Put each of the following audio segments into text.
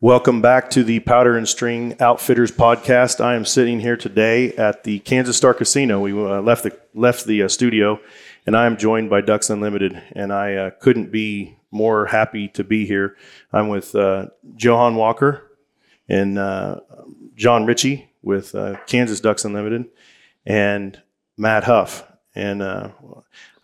Welcome back to the Powder and String Outfitters podcast. I am sitting here today at the Kansas Star Casino. We uh, left the left the uh, studio, and I am joined by Ducks Unlimited, and I uh, couldn't be more happy to be here. I'm with uh, Johann Walker and uh, John Ritchey with uh, Kansas Ducks Unlimited, and Matt Hough. And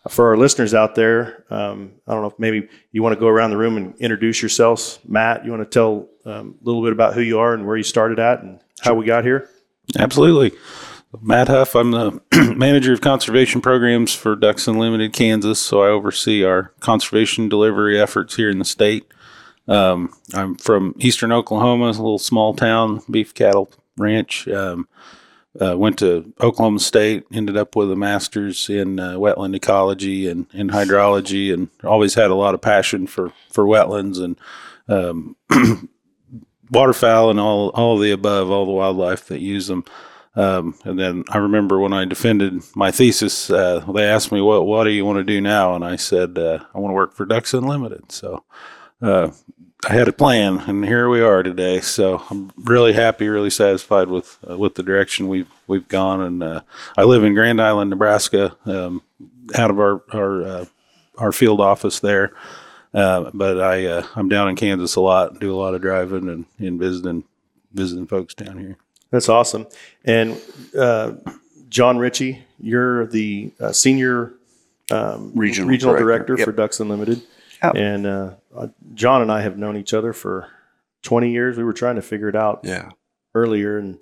for our listeners out there, um, I don't know if maybe you want to go around the room and introduce yourselves. Matt, you want to tell um, a little bit about who you are and where you started at and how we got here? Absolutely. Matt Hough, I'm the manager of conservation programs for Ducks Unlimited Kansas. So I oversee our conservation delivery efforts here in the state. Um, I'm from eastern Oklahoma, a little small town, beef cattle ranch. Um, uh, went to Oklahoma State, ended up with a master's in uh, wetland ecology and, and hydrology, and always had a lot of passion for, for wetlands and um, waterfowl and all all the above, all the wildlife that use them. Um, and then I remember when I defended my thesis, uh, they asked me, "What what do you want to do now?" And I said, uh, "I want to work for Ducks Unlimited." So uh, I had a plan, and here we are today. So I'm really happy, really satisfied with uh, with the direction we've we've gone. And uh, I live in Grand Island, Nebraska, um, out of our our uh, our field office there. Uh, but I uh, I'm down in Kansas a lot, do a lot of driving and, and visiting visiting folks down here. That's awesome. And uh, John Ritchey, you're the senior um, regional, regional director, director yep. for Ducks Unlimited. Yep. And uh, John and I have known each other for 20 years. We were trying to figure it out yeah. earlier, and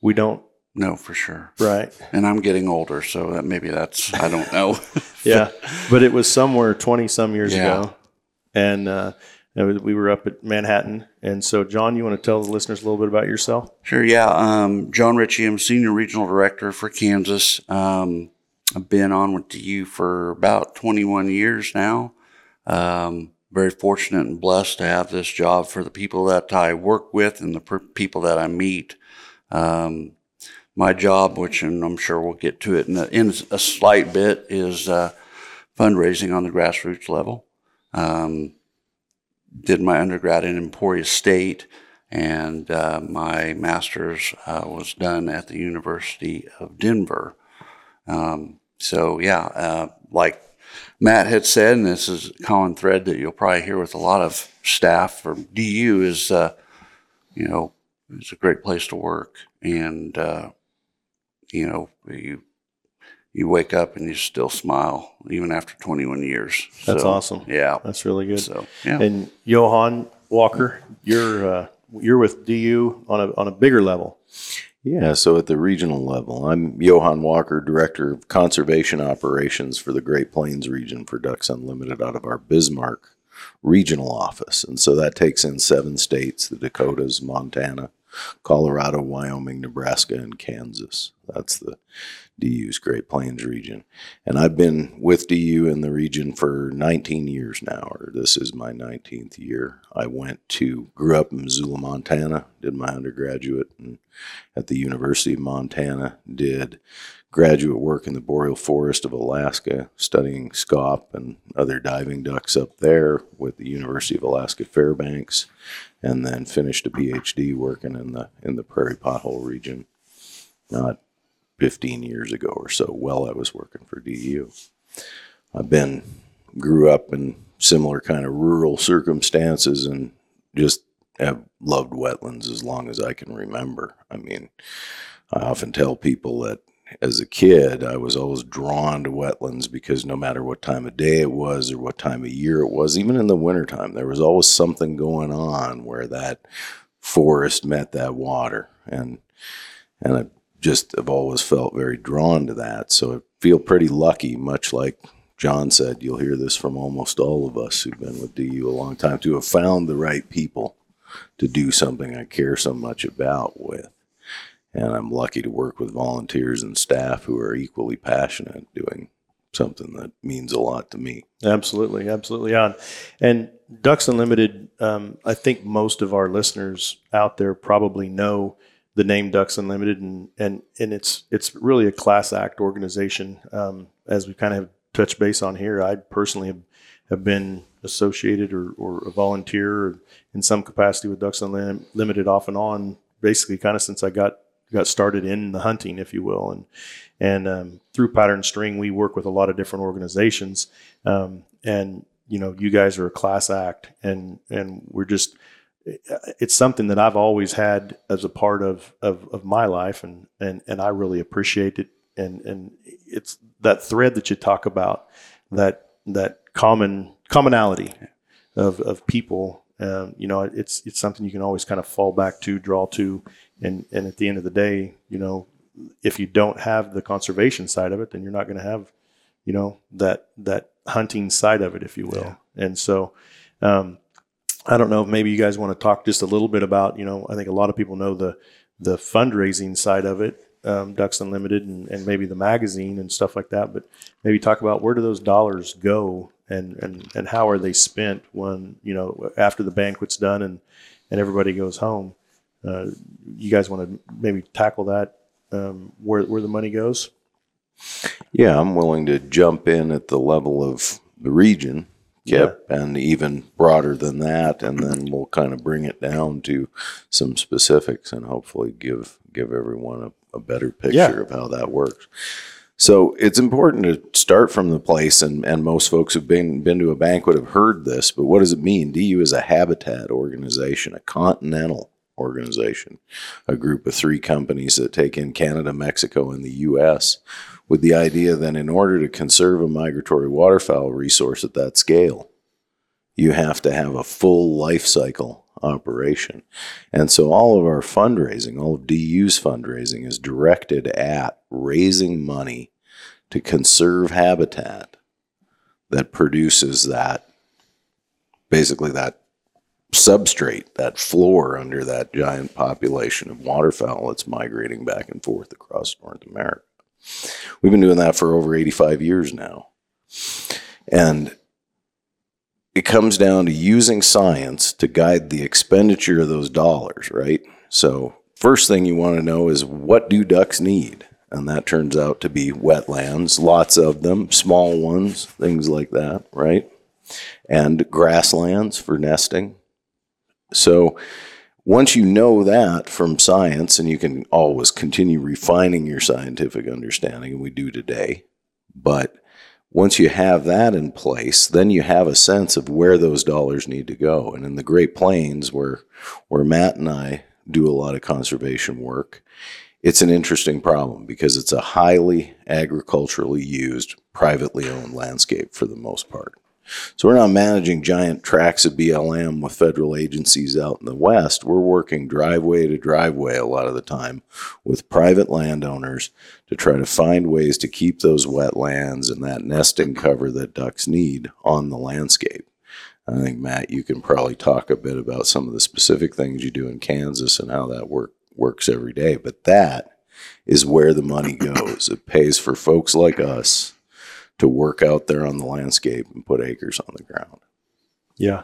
we don't. No, for sure. Right. And I'm getting older, so that maybe that's, I don't know. yeah. But it was somewhere 20 some years yeah. ago. And uh, we were up at Manhattan. And so, John, you want to tell the listeners a little bit about yourself? Sure. Yeah. Um, John Ritchey, I'm Senior Regional Director for Kansas. Um, I've been on with DU for about 21 years now. Um, very fortunate and blessed to have this job for the people that I work with and the per- people that I meet. Um, my job, which and I'm sure we'll get to it in a, in a slight bit, is uh, fundraising on the grassroots level. Um, did my undergrad in Emporia State, and uh, my master's uh, was done at the University of Denver. Um, so yeah, uh, like Matt had said, and this is a common thread that you'll probably hear with a lot of staff from DU is, uh, you know, it's a great place to work, and uh, you know, you you wake up and you still smile even after 21 years. That's so, awesome. Yeah, that's really good. So, yeah. And Johann Walker, you're uh, you're with DU on a on a bigger level. Yeah, so at the regional level, I'm Johann Walker, Director of Conservation Operations for the Great Plains region for Ducks Unlimited out of our Bismarck regional office. And so that takes in seven states the Dakotas, Montana, Colorado, Wyoming, Nebraska, and Kansas. That's the DU's Great Plains region. And I've been with DU in the region for 19 years now, or this is my 19th year. I went to, grew up in Missoula, Montana, did my undergraduate at the University of Montana, did graduate work in the boreal forest of Alaska, studying scaup and other diving ducks up there with the University of Alaska Fairbanks, and then finished a PhD working in the in the prairie pothole region. Not 15 years ago or so while I was working for DU. I've been, grew up in similar kind of rural circumstances and just have loved wetlands as long as I can remember. I mean, I often tell people that as a kid, I was always drawn to wetlands because no matter what time of day it was or what time of year it was, even in the wintertime, there was always something going on where that forest met that water. And and I just have always felt very drawn to that. So I feel pretty lucky, much like John said, you'll hear this from almost all of us who've been with DU a long time, to have found the right people to do something I care so much about with. And I'm lucky to work with volunteers and staff who are equally passionate doing something that means a lot to me. Absolutely, absolutely on. And Ducks Unlimited, um, I think most of our listeners out there probably know the name Ducks Unlimited, and and and it's it's really a class act organization. Um, as we kind of touched base on here, I personally have have been associated or, or a volunteer in some capacity with Ducks Unlimited off and on, basically kind of since I got got started in the hunting, if you will, and and um, through Powder and String, we work with a lot of different organizations, um, and you know, you guys are a class act, and and we're just it's something that I've always had as a part of, of, of my life and, and, and I really appreciate it. And, and it's that thread that you talk about that, that common commonality of, of people. Um, you know, it's, it's something you can always kind of fall back to, draw to. And, and at the end of the day, you know, if you don't have the conservation side of it, then you're not going to have, you know, that, that hunting side of it, if you will. Yeah. And so, um, I don't know maybe you guys want to talk just a little bit about, you know, I think a lot of people know the the fundraising side of it, um, Ducks Unlimited, and, and maybe the magazine and stuff like that. But maybe talk about where do those dollars go and and and how are they spent when you know after the banquet's done and and everybody goes home. Uh, you guys want to maybe tackle that um, where where the money goes? Yeah, I'm willing to jump in at the level of the region Yep, yeah. and even broader than that, and then we'll kind of bring it down to some specifics and hopefully give give everyone a, a better picture yeah. of how that works. So it's important to start from the place, and, and most folks who've been been to a banquet have heard this. But what does it mean? DU is a habitat organization, a continental organization, a group of three companies that take in Canada, Mexico, and the U.S with the idea that in order to conserve a migratory waterfowl resource at that scale, you have to have a full life cycle operation. And so all of our fundraising, all of DU's fundraising is directed at raising money to conserve habitat that produces that basically that substrate, that floor under that giant population of waterfowl that's migrating back and forth across North America. We've been doing that for over 85 years now. And it comes down to using science to guide the expenditure of those dollars, right? So, first thing you want to know is what do ducks need? And that turns out to be wetlands, lots of them, small ones, things like that, right? And grasslands for nesting. So, once you know that from science, and you can always continue refining your scientific understanding, and we do today, but once you have that in place, then you have a sense of where those dollars need to go. And in the Great Plains, where where Matt and I do a lot of conservation work, it's an interesting problem because it's a highly agriculturally used, privately owned landscape for the most part. So we're not managing giant tracts of BLM with federal agencies out in the West. We're working driveway to driveway a lot of the time with private landowners to try to find ways to keep those wetlands and that nesting cover that ducks need on the landscape. I think Matt, you can probably talk a bit about some of the specific things you do in Kansas and how that work works every day. But that is where the money goes. It pays for folks like us to work out there on the landscape and put acres on the ground. Yeah.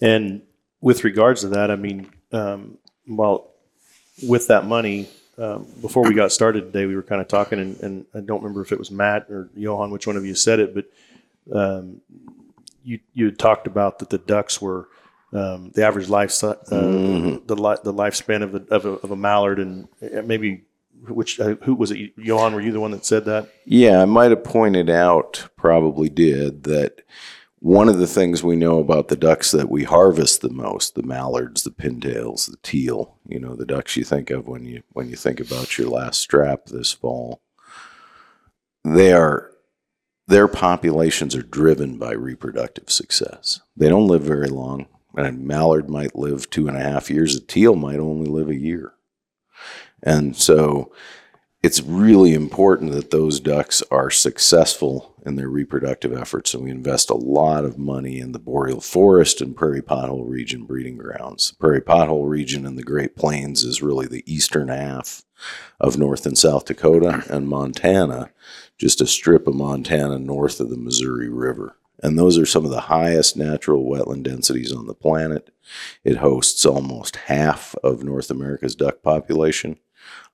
And with regards to that, I mean, um, well, with that money, um, before we got started today, we were kind of talking, and, and, I don't remember if it was Matt or Johann, which one of you said it, but um, you you talked about that the ducks were um, the average life uh, mm-hmm. the li- the lifespan of, the, of, a, of a mallard, and maybe which uh, who was it? Johann, were you the one that said that? Yeah, I might have pointed out, probably did that. One of the things we know about the ducks that we harvest the most, the mallards, the pintails, the teal, you know, the ducks you think of when you when you think about your last strap this fall. They are their populations are driven by reproductive success. They don't live very long. A mallard might live two and a half years. A teal might only live a year. And so it's really important that those ducks are successful in their reproductive efforts. And we invest a lot of money in the boreal forest and prairie pothole region breeding grounds. The prairie pothole region in the Great Plains is really the eastern half of North and South Dakota and Montana, just a strip of Montana north of the Missouri River. And those are some of the highest natural wetland densities on the planet. It hosts almost half of North America's duck population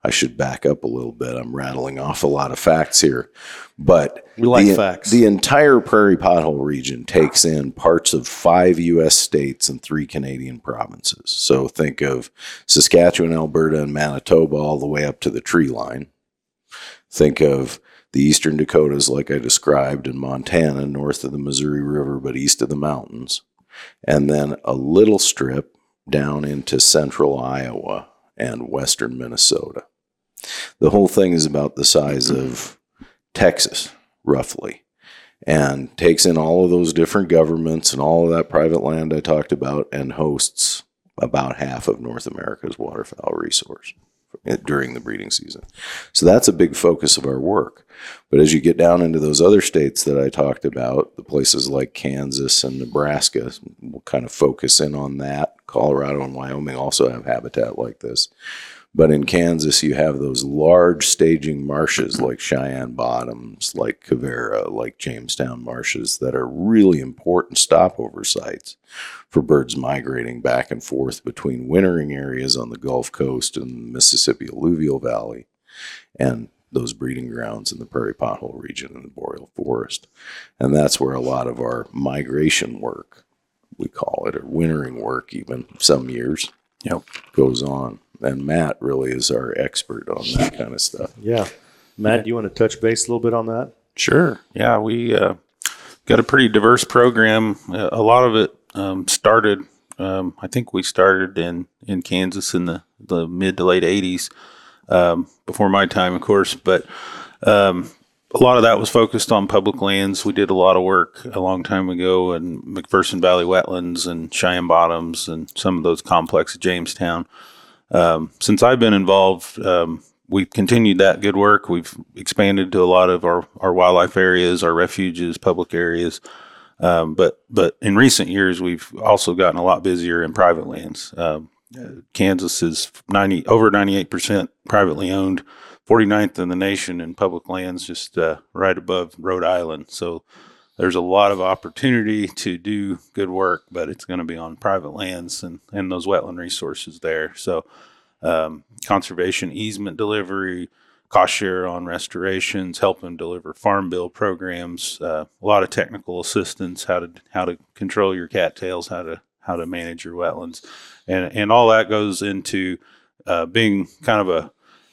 I should back up a little bit. I'm rattling off a lot of facts here, but We like the, facts. The entire prairie pothole region takes in parts of five U.S. states and three Canadian provinces. So think of Saskatchewan, Alberta, and Manitoba all the way up to the tree line. Think of the eastern Dakotas, like I described, and Montana, north of the Missouri River, but east of the mountains. And then a little strip down into central Iowa and western Minnesota. The whole thing is about the size of Texas, roughly, and takes in all of those different governments and all of that private land I talked about and hosts about half of North America's waterfowl resource during the breeding season. So that's a big focus of our work. But as you get down into those other states that I talked about, the places like Kansas and Nebraska, we'll kind of focus in on that. Colorado and Wyoming also have habitat like this. But in Kansas, you have those large staging marshes like Cheyenne Bottoms, like Quivira, like Jamestown marshes that are really important stopover sites for birds migrating back and forth between wintering areas on the Gulf Coast and the Mississippi Alluvial Valley and those breeding grounds in the prairie pothole region and the boreal forest. And that's where a lot of our migration work, we call it, or wintering work, even some years, Yep. goes on. And Matt really is our expert on that kind of stuff. Yeah. Matt, do you want to touch base a little bit on that? Sure. Yeah, we uh, got a pretty diverse program. Uh, a lot of it um, started. Um, I think we started in in Kansas in the the mid to late '80s, um, before my time, of course. But um, a lot of that was focused on public lands. We did a lot of work a long time ago in McPherson Valley wetlands and Cheyenne Bottoms and some of those complex at Jamestown. Um, since I've been involved, um, we've continued that good work. We've expanded to a lot of our, our wildlife areas, our refuges, public areas. Um, but but in recent years, we've also gotten a lot busier in private lands. Um, Kansas is 90 over 98 percent privately owned, 49th in the nation in public lands, just uh, right above Rhode Island. So there's a lot of opportunity to do good work, but it's going to be on private lands and, and those wetland resources there. So, um, conservation easement delivery, cost share on restorations, helping deliver farm bill programs, uh, a lot of technical assistance, how to how to control your cattails, how to how to manage your wetlands, and and all that goes into uh, being kind of a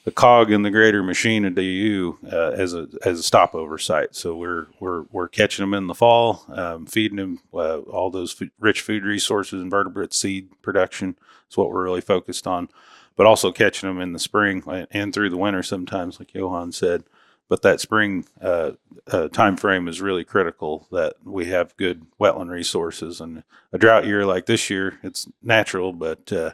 the cog in the greater machine of DU uh, as a as a stopover site. So we're we're we're catching them in the fall, um, feeding them uh, all those rich food resources, invertebrate seed production. Is what we're really focused on, but also catching them in the spring and through the winter sometimes, like Johann said. But that spring uh, uh, time frame is really critical that we have good wetland resources. And a drought year like this year, it's natural, but uh,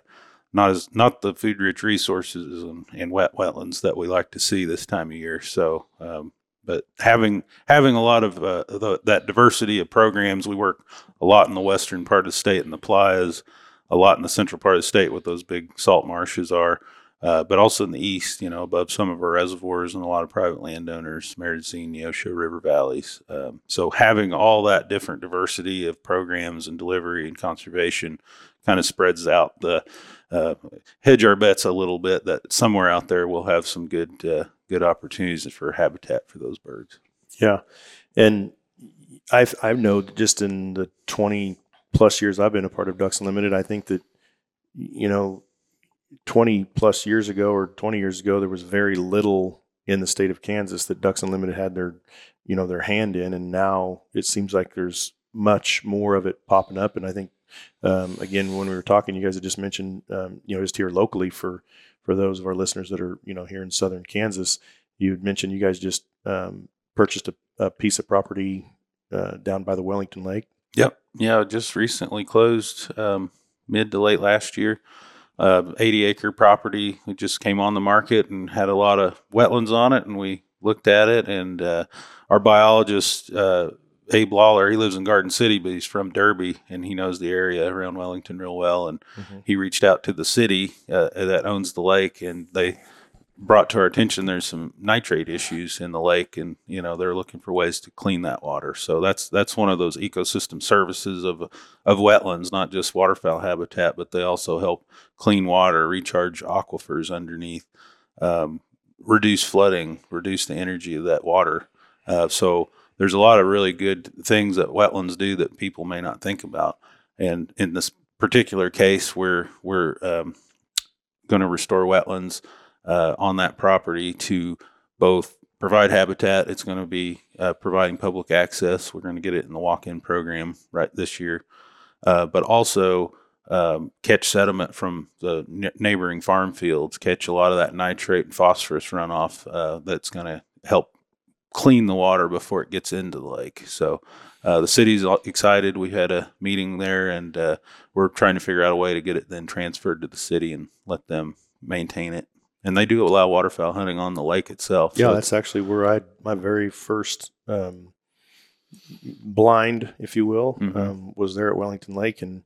not as not the food rich resources and, and wet wetlands that we like to see this time of year. So, um, but having having a lot of uh, the, that diversity of programs, we work a lot in the western part of the state in the playas, a lot in the central part of the state with those big salt marshes are. Uh, but also in the east, you know, above some of our reservoirs and a lot of private landowners, Marais des Cygnes, Neosho River valleys. Um, so having all that different diversity of programs and delivery and conservation kind of spreads out the uh, hedge our bets a little bit that somewhere out there we'll have some good uh, good opportunities for habitat for those birds. Yeah, and I've I've known just in the twenty plus years I've been a part of Ducks Unlimited, I think that you know, twenty plus years ago or twenty years ago, there was very little in the state of Kansas that Ducks Unlimited had their you know their hand in, and now it seems like there's much more of it popping up, and I think. Um, again, when we were talking, you guys had just mentioned, um, you know, just here locally for for those of our listeners that are, you know, here in southern Kansas, you had mentioned you guys just um, purchased a, a, piece of property uh, down by the Wellington Lake. Yep. Yeah, just recently closed um, mid to late last year. Uh, 80 acre property. It just came on the market and had a lot of wetlands on it, and we looked at it. And uh, our biologist, uh, Abe Lawler, he lives in Garden City, but he's from Derby and he knows the area around Wellington real well. And mm-hmm. he reached out to the city uh, that owns the lake, and they brought to our attention there's some nitrate issues in the lake and you know they're looking for ways to clean that water so that's that's one of those ecosystem services of of wetlands not just waterfowl habitat but they also help clean water recharge aquifers underneath um, reduce flooding, reduce the energy of that water. Uh, so there's a lot of really good things that wetlands do that people may not think about. And in this particular case, we're we're um, going to restore wetlands uh, on that property to both provide habitat. It's going to be uh, providing public access. We're going to get it in the walk-in program right this year, uh, but also um, catch sediment from the n- neighboring farm fields, catch a lot of that nitrate and phosphorus runoff uh, that's going to help clean the water before it gets into the lake. So uh, the city's excited. We had a meeting there, and uh, we're trying to figure out a way to get it then transferred to the city and let them maintain it. And they do allow waterfowl hunting on the lake itself. Yeah, so that's actually where I my very first um, blind, if you will, Mhm. um, was there at Wellington Lake, and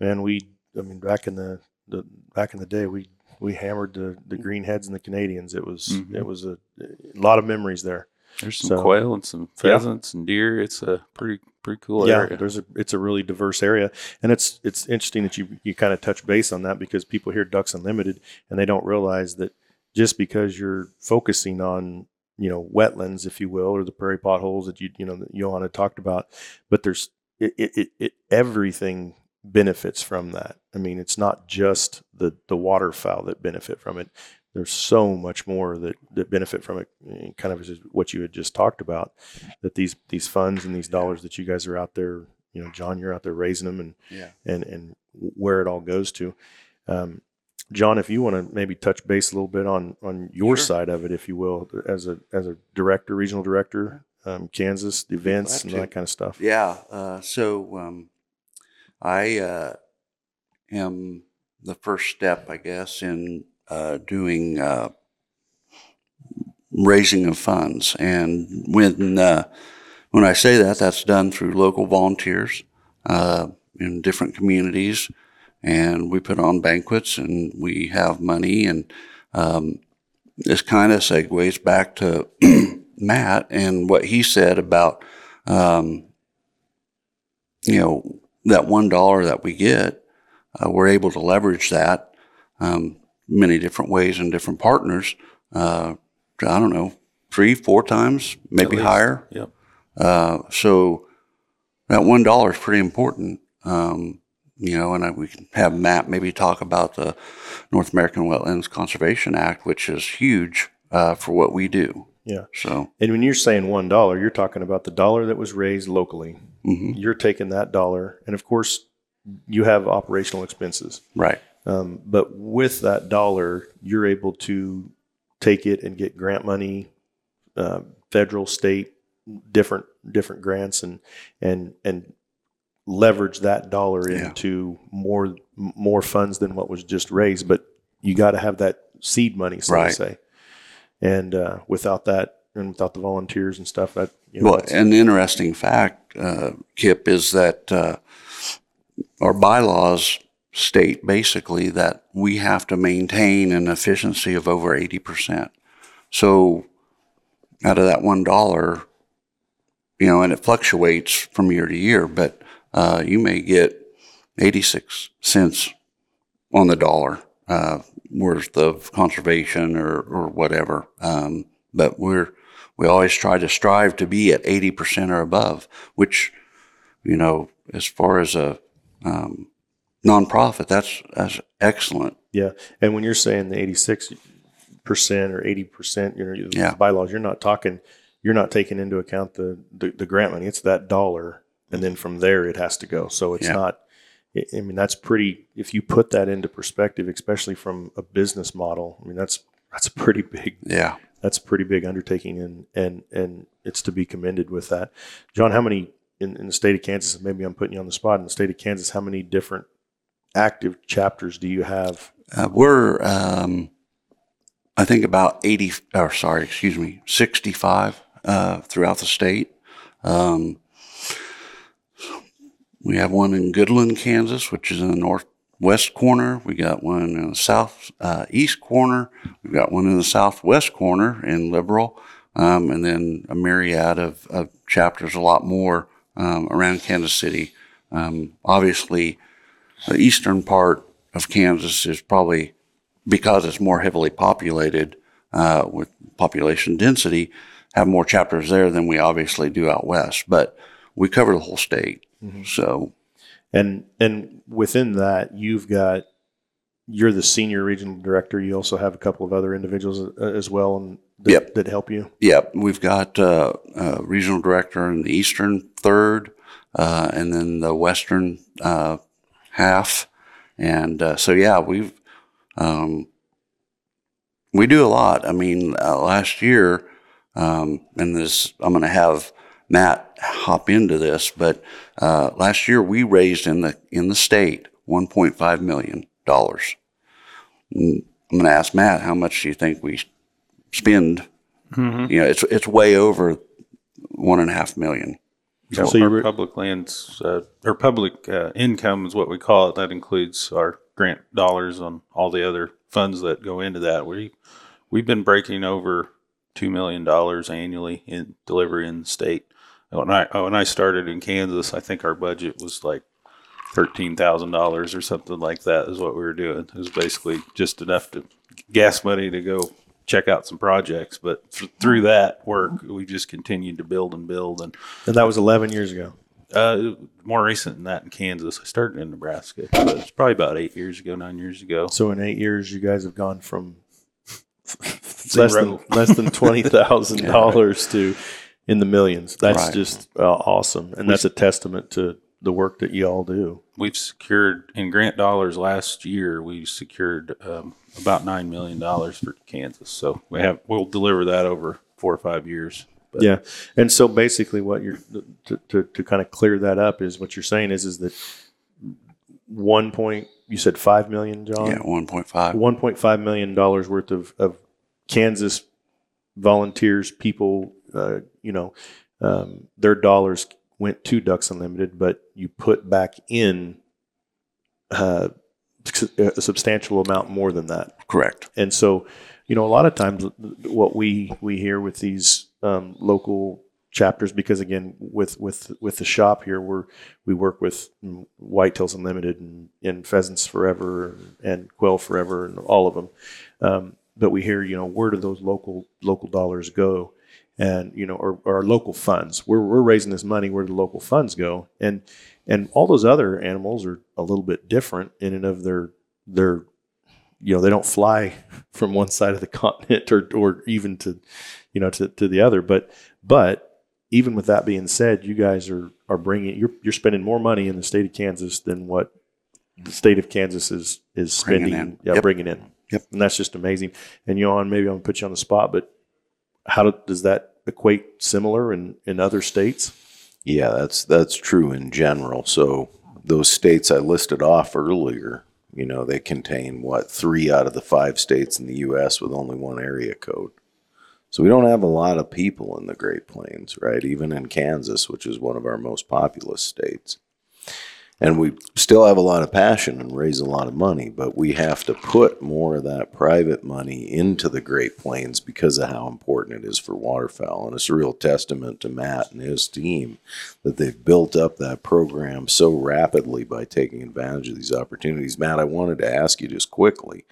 man, we, I mean, back in the, the back in the day, we we hammered the the greenheads and the Canadians. It was Mhm. it was a, a lot of memories there. There's some so- quail and some Yeah. pheasants and deer. It's a pretty pretty cool yeah, area. there's a it's a really diverse area, and it's it's interesting that you you kind of touch base on that because people hear Ducks Unlimited and they don't realize that just because you're focusing on you know wetlands, if you will, or the prairie potholes that you you know that Johann had talked about, but there's it, it, it everything benefits from that. I mean, it's not just the the waterfowl that benefit from it. There's so much more that, that benefit from it. Kind of as what you had just talked about, that these these funds and these dollars that you guys are out there, you know, John, you're out there raising them, and Yeah. and and where it all goes to. Um, John, if you want to maybe touch base a little bit on on your Sure. side of it, if you will, as a as a director, regional director, um, Kansas the events and that kind of stuff. Yeah. Uh, so um, I uh, am the first step, I guess, in uh, doing uh, raising of funds. And when uh, when I say that, that's done through local volunteers uh, in different communities, and we put on banquets and we have money and. Um, this kind of segues back to Matt and what he said about um, you know, that one dollar that we get, uh, we're able to leverage that um, many different ways and different partners. Uh, I don't know, three, four times, maybe higher. Yep. Uh, so that one dollar is pretty important. Um, you know, and I, we can have Matt maybe talk about the North American Wetlands Conservation Act, which is huge uh, for what we do. Yeah. So, And when you're saying one dollar, you're talking about the dollar that was raised locally. mhm, You're taking that dollar, and of course, you have operational expenses. right, Um, but with that dollar, you're able to take it and get grant money, uh, federal, state, different different grants, and and and leverage that dollar Yeah. into more more funds than what was just raised. But you got to have that seed money, so Right. to say. And uh, without that, and without the volunteers and stuff, that you know, Well, an interesting fact, uh, Kip, is that uh, our bylaws state basically that we have to maintain an efficiency of over 80%. So out of that $1, you know, and it fluctuates from year to year, but uh, you may get 86 cents on the dollar uh, worth of conservation or, or whatever. Um, but we're we always try to strive to be at 80% or above, which, you know, as far as a um, nonprofit, that's, that's excellent. Yeah, and when you're saying the 86 percent or 80 percent, you know, Yeah. bylaws, you're not talking, you're not taking into account the, the the grant money. It's that dollar, and then from there it has to go. So it's Yeah. not. I mean, that's pretty. If you put that into perspective, especially from a business model, I mean, that's that's a pretty big. Yeah. That's a pretty big undertaking, and and and it's to be commended with that. John, how many in, in the state of Kansas? Maybe I'm putting you on the spot. In the state of Kansas, how many different active chapters do you have Uh, we're, um, I think about 80, or sorry, excuse me, 65 uh, throughout the state. Um, we have one in Goodland, Kansas, which is in the northwest corner. We got one in the south uh, east corner. We've got one in the southwest corner in Liberal, um, and then a myriad of, of chapters, a lot more um, around Kansas City. Um, obviously, the eastern part of Kansas is probably because it's more heavily populated. uh, with population density, have more chapters there than we obviously do out west. But we cover the whole state. So, And and within that, you've got you're the senior regional director. You also have a couple of other individuals uh, as well, and that, Yep. that help you. Yep, we've got uh, uh, regional director in the eastern third, uh, and then the western uh, half. And uh, so, yeah, we've um, we do a lot. I mean, uh, last year, um, and this I'm going to have Matt hop into this, but uh, last year we raised in the in the state 1.5 million dollars. I'm going to ask Matt how much do you think we spend? Mm-hmm. You know, it's it's way over one and a half million. So, So our public lands uh, or public uh, income is what we call it. That includes our grant dollars on all the other funds that go into that. We we've been breaking over two million dollars annually in delivery in the state. When I when I started in Kansas, I think our budget was like thirteen thousand dollars or something like that. Is what we were doing. It was basically just enough to gas money to go check out some projects. But th- through that work, we just continued to build and build and. And that was 11 years ago. Uh, more recent than that in Kansas. I started in Nebraska, but it's probably about eight years ago, nine years ago. So in eight years, you guys have gone from less than less than twenty thousand dollars to in the millions. That's Right. just uh, awesome, and that's a testament to the work that you all do. We've secured in grant dollars last year. We secured um, about nine million dollars for Kansas. So we have we'll deliver that over four or five years. But Yeah, and so basically, what you're to, to, to kind of clear that up is what you're saying is is that one point you said five million, John. Yeah, 1.5. one point five million dollars worth of, of Kansas volunteers, people, uh, you know, um, their dollars went to Ducks Unlimited, but you put back in uh, a substantial amount more than that. Correct. And so, you know, a lot of times what we we hear with these um, local chapters, because again, with with with the shop here, we're we work with Whitetails Unlimited and, and Pheasants Forever and Quail Forever and all of them. Um, but we hear, you know, where do those local local dollars go? And you know, or, or our local funds. We're we're raising this money. Where do the local funds go? And and all those other animals are a little bit different in and of their their you know they don't fly from one side of the continent or or even to you know to, to the other but but even with that being said you guys are are bringing you're you're spending more money in the state of Kansas than what the state of Kansas is is Bringing spending in. yeah Yep. bringing in Yep. and that's just amazing and Johann maybe I'm gonna put you on the spot but how do, does that equate similar in in other states Yeah, that's that's true in general. So those states I listed off earlier, you know, they contain what three out of the five states in the U.S. with only one area code. So we don't have a lot of people in the Great Plains, right? Even in Kansas, which is one of our most populous states. And we still have a lot of passion and raise a lot of money, but we have to put more of that private money into the Great Plains because of how important it is for waterfowl. And it's a real testament to Matt and his team that they've built up that program so rapidly by taking advantage of these opportunities. Matt, I wanted to ask you just quickly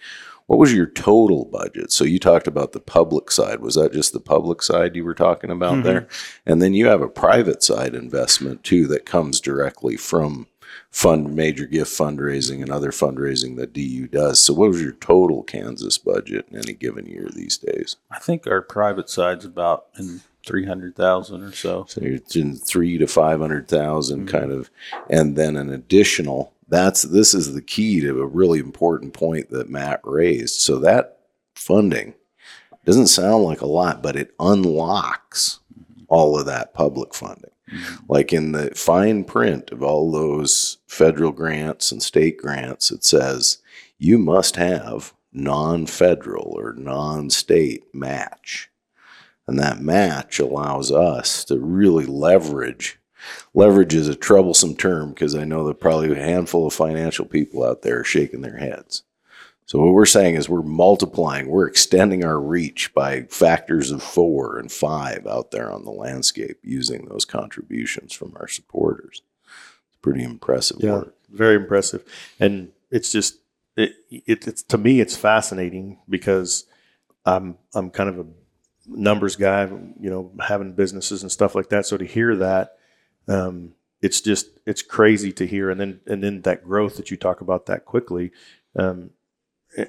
what was your total budget? So you talked about the public side. Was that just the public side you were talking about mm-hmm. there? And then you have a private side investment too that comes directly from fund major gift fundraising and other fundraising that DU does. So what was your total Kansas budget in any given year these days? I think our private side's about in three hundred thousand or so. So you're in three to five hundred mm-hmm. kind of, and then an additional. That's this is the key to a really important point that Matt raised. So that funding doesn't sound like a lot, but it unlocks mm-hmm. all of that public funding. Mm-hmm. Like in the fine print of all those federal grants and state grants, it says you must have non-federal or non-state match. And that match allows us to really leverage. Leverage is a troublesome term because I know that probably a handful of financial people out there are shaking their heads. So what we're saying is we're multiplying, we're extending our reach by factors of four and five out there on the landscape using those contributions from our supporters. It's pretty impressive Yeah, work. very impressive. And it's just it, it it's to me it's fascinating because I'm I'm kind of a numbers guy, you know, having businesses and stuff like that. So to hear that, um, it's just it's crazy to hear, and then and then that growth that you talk about that quickly, um,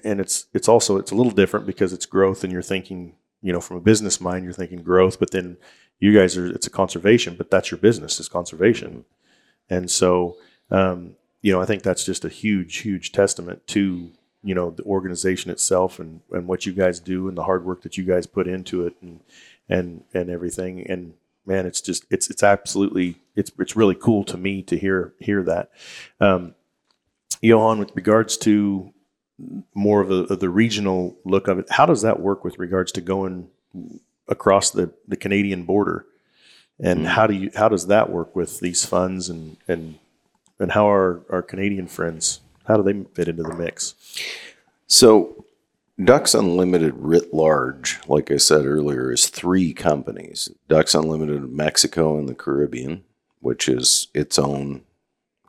and it's it's also it's a little different because it's growth, and you're thinking, you know, from a business mind, you're thinking growth, but then you guys are it's a conservation, but that's your business is conservation, and so um, you know I think that's just a huge huge testament to you know the organization itself and and what you guys do and the hard work that you guys put into it and and and everything. And man it's just it's it's absolutely it's it's really cool to me to hear hear that. Um Johann with regards to more of, a, of the regional look of it. How does that work with regards to going across the the Canadian border? And Mm. how do you how does that work with these funds and and and how are our Canadian friends how do they fit into the mix? So, Ducks Unlimited writ large, like I said earlier, is three companies. Ducks Unlimited Mexico and the Caribbean, which is its own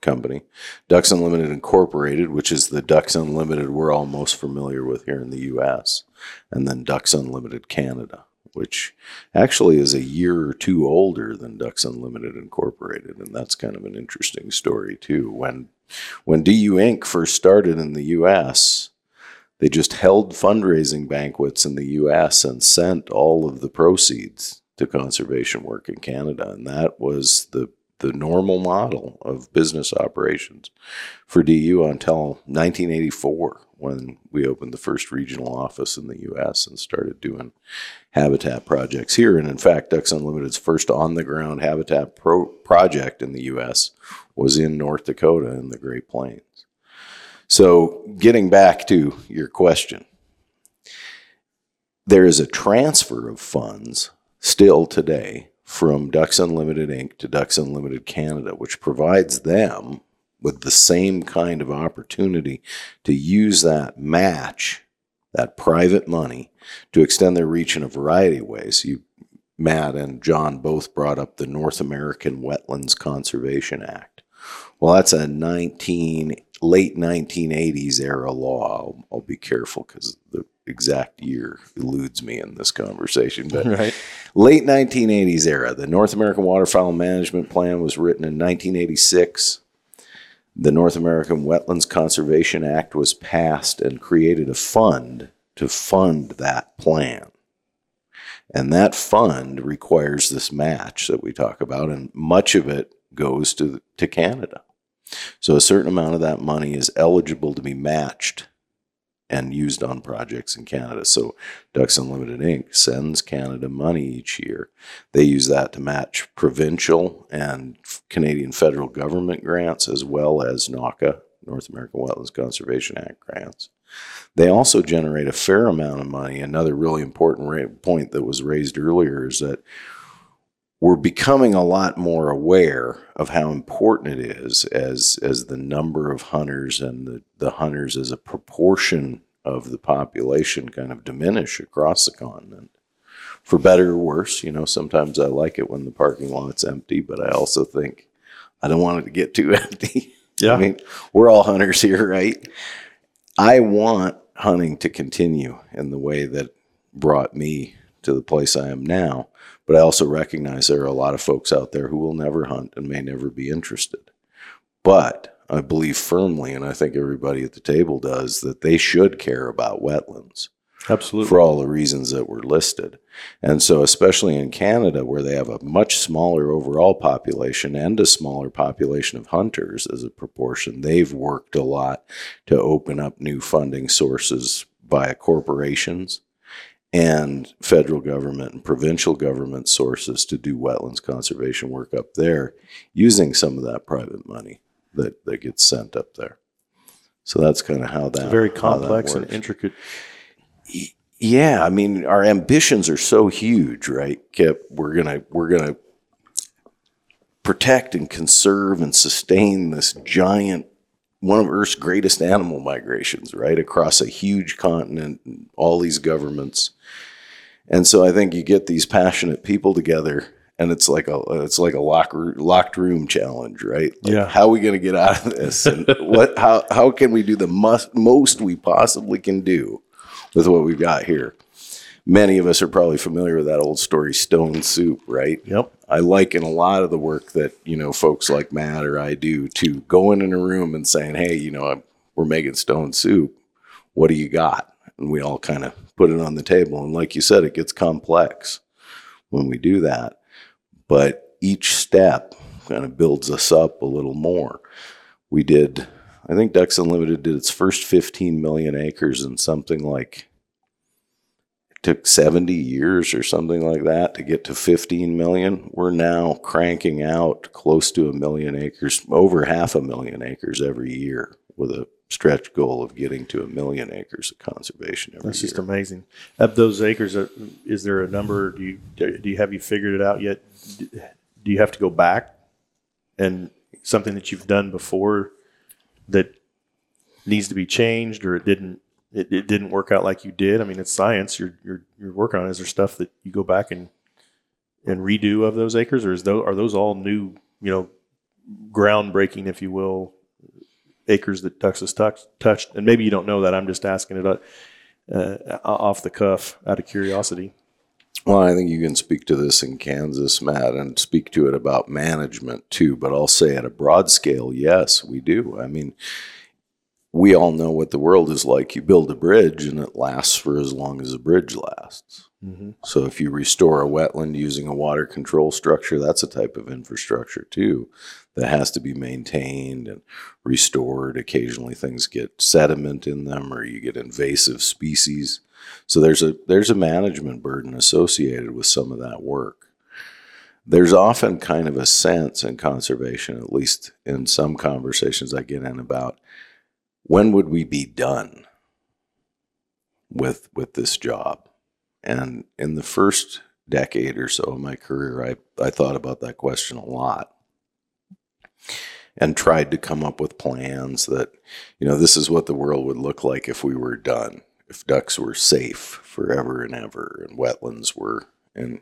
company, Ducks Unlimited Incorporated, which is the Ducks Unlimited we're all most familiar with here in the US, and then Ducks Unlimited Canada. Which actually is a year or two older than Ducks Unlimited Incorporated, and that's kind of an interesting story too. When when DU Inc. first started in the U.S., they just held fundraising banquets in the US and sent all of the proceeds to conservation work in Canada. And that was the, the normal model of business operations for DU until 1984 when we opened the first regional office in the US and started doing habitat projects here. And in fact, Ducks Unlimited's first on the ground habitat pro- project in the US was in North Dakota in the Great Plains. So, getting back to your question, there is a transfer of funds still today from Ducks Unlimited Inc. to Ducks Unlimited Canada, which provides them with the same kind of opportunity to use that match, that private money, to extend their reach in a variety of ways. You, Matt and John both brought up the North American Wetlands Conservation Act. Well, that's a 19 late 1980s era law. I'll, I'll be careful because the exact year eludes me in this conversation. But right late 1980s era, the North American Waterfowl Management Plan was written in 1986. The North American Wetlands Conservation Act was passed and created a fund to fund that plan. And that fund requires this match that we talk about, and much of it goes to, to Canada. So a certain amount of that money is eligible to be matched and used on projects in Canada. So Ducks Unlimited Inc. sends Canada money each year. They use that to match provincial and Canadian federal government grants as well as NAWCA, North American Wetlands Conservation Act grants. They also generate a fair amount of money. Another really important point that was raised earlier is that we're becoming a lot more aware of how important it is as as the number of hunters and the, the hunters as a proportion of the population kind of diminish across the continent. For better or worse, you know, sometimes I like it when the parking lot's empty, but I also think I don't want it to get too empty. Yeah. I mean, we're all hunters here, right? I want hunting to continue in the way that brought me to the place I am now. But I also recognize there are a lot of folks out there who will never hunt and may never be interested. But I believe firmly, and I think everybody at the table does, that they should care about wetlands absolutely for all the reasons that were listed. And so, especially in Canada, where they have a much smaller overall population and a smaller population of hunters as a proportion, they've worked a lot to open up new funding sources via corporations and federal government and provincial government sources to do wetlands conservation work up there using some of that private money that, that gets sent up there. So that's kind of how that very how that complex and intricate Yeah, I mean, our ambitions are so huge, right? Kip, we're gonna we're gonna protect and conserve and sustain this giant one of Earth's greatest animal migrations, right, across a huge continent, and all these governments. And so I think you get these passionate people together, and it's like a it's like a lock, locked room challenge, right? Like, Yeah. How are we going to get out of this? And what? How how can we do the most most we possibly can do with what we've got here? Many of us are probably familiar with that old story, stone soup, right? Yep. I liken a lot of the work that you know folks like Matt or I do to going in a room and saying, "Hey, you know, I'm, we're making stone soup. What do you got?" And we all kind of put it on the table. And like you said, it gets complex when we do that. But each step kind of builds us up a little more. We did, I think Ducks Unlimited did its first 15 million acres in something like took 70 years or something like that to get to 15 million. We're now cranking out close to a million acres, over half a million acres every year with a stretch goal of getting to a million acres of conservation every year. That's year. just amazing. Of those acres, uh, is there a number? Do you do you have you figured it out yet? Do you have to go back and something that you've done before that needs to be changed, or it didn't it, it didn't work out like you did? I mean, it's science. You're you're you're working on. Is there stuff that you go back and and redo of those acres, or is those are those all new? You know, groundbreaking, if you will, acres that Texas touched, and maybe you don't know that. I'm just asking it uh, uh, off the cuff out of curiosity. Well, I think you can speak to this in Kansas, Matt, and speak to it about management too. But I'll say at a broad scale, yes, we do. I mean, we all know what the world is like. You build a bridge and it lasts for as long as a bridge lasts. Mm-hmm. So if you restore a wetland using a water control structure, that's a type of infrastructure too that has to be maintained and restored. Occasionally things get sediment in them or you get invasive species. So there's a there's a management burden associated with some of that work. There's often kind of a sense in conservation, at least in some conversations I get in about when would we be done with with this job? And in the first decade or so of my career, I, I thought about that question a lot and tried to come up with plans that, you know, this is what the world would look like if we were done, if ducks were safe forever and ever and wetlands were. And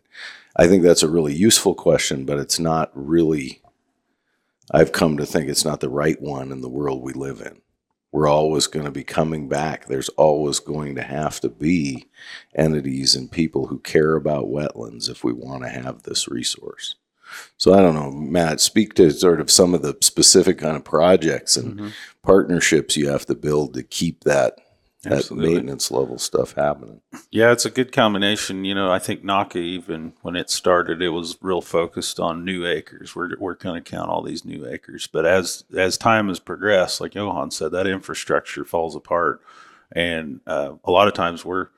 I think that's a really useful question, but it's not really, I've come to think it's not the right one in the world we live in we're always going to be coming back. There's always going to have to be entities and people who care about wetlands if we want to have this resource. So I don't know, Matt, speak to sort of some of the specific kind of projects and Mhm. partnerships you have to build to keep that that maintenance level stuff happening. Yeah, it's a good combination. You know, I think NAWCA, even when it started, it was real focused on new acres. We're, we're going to count all these new acres. But as as time has progressed, like Johann said, that infrastructure falls apart. And uh, a lot of times we're,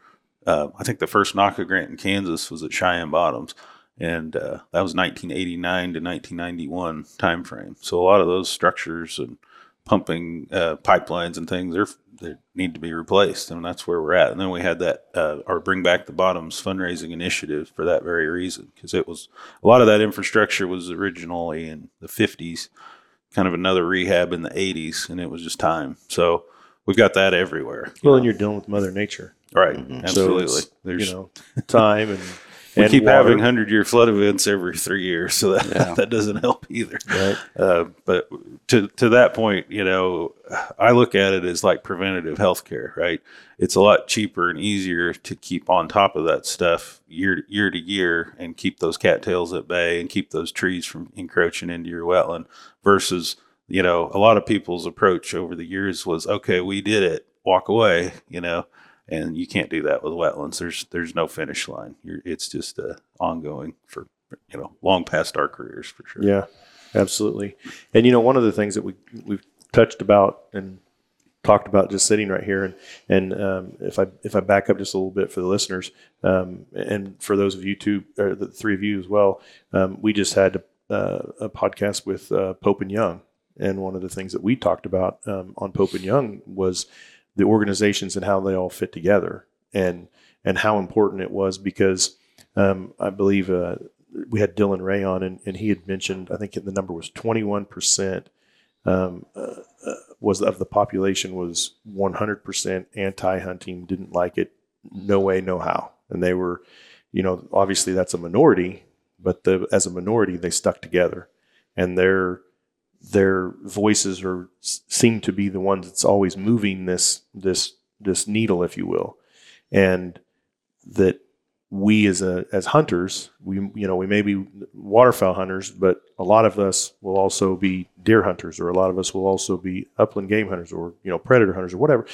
uh, I think the first NAWCA grant in Kansas was at Cheyenne Bottoms. And uh, that was 1989 to 1991 timeframe. So a lot of those structures and pumping uh, pipelines and things, they're they need to be replaced, and that's where we're at. And then we had that uh, our Bring Back the Bottoms fundraising initiative for that very reason, because it was a lot of that infrastructure was originally in the '50s, kind of another rehab in the '80s, and it was just time. So we've got that everywhere. Well, and you're dealing with Mother Nature, right? Mhm. Absolutely. So There's you know time and we and keep water, having hundred year flood events every three years, so that Yeah. that doesn't help either. right? Uh, but to to that point, you know, I look at it as like preventative health care, right? It's a lot cheaper and easier to keep on top of that stuff year year to year and keep those cattails at bay and keep those trees from encroaching into your wetland versus, you know, a lot of people's approach over the years was, okay, we did it, walk away, you know, and you can't do that with wetlands. There's there's no finish line. You're, it's just uh, ongoing for you know long past our careers for sure. Yeah, absolutely. And you know, one of the things that we we've touched about and talked about just sitting right here, and and um, if I if I back up just a little bit for the listeners, um, and for those of you two or the three of you as well, um, we just had uh, a podcast with uh, Pope and Young, and one of the things that we talked about um, on Pope and Young was the organizations and how they all fit together, and and how important it was because um, I believe uh, we had Dylan Ray on, and, and he had mentioned, I think the number was 21% um, uh, uh, was of the population was 100% anti-hunting, didn't like it, no way, no how. And they were, you know, obviously that's a minority, but the, as a minority, they stuck together and their, their voices are seem to be the ones that's always moving this, this, this needle, if you will. And that we as a as hunters, we you know we may be waterfowl hunters, but a lot of us will also be deer hunters, or a lot of us will also be upland game hunters, or you know predator hunters, or whatever.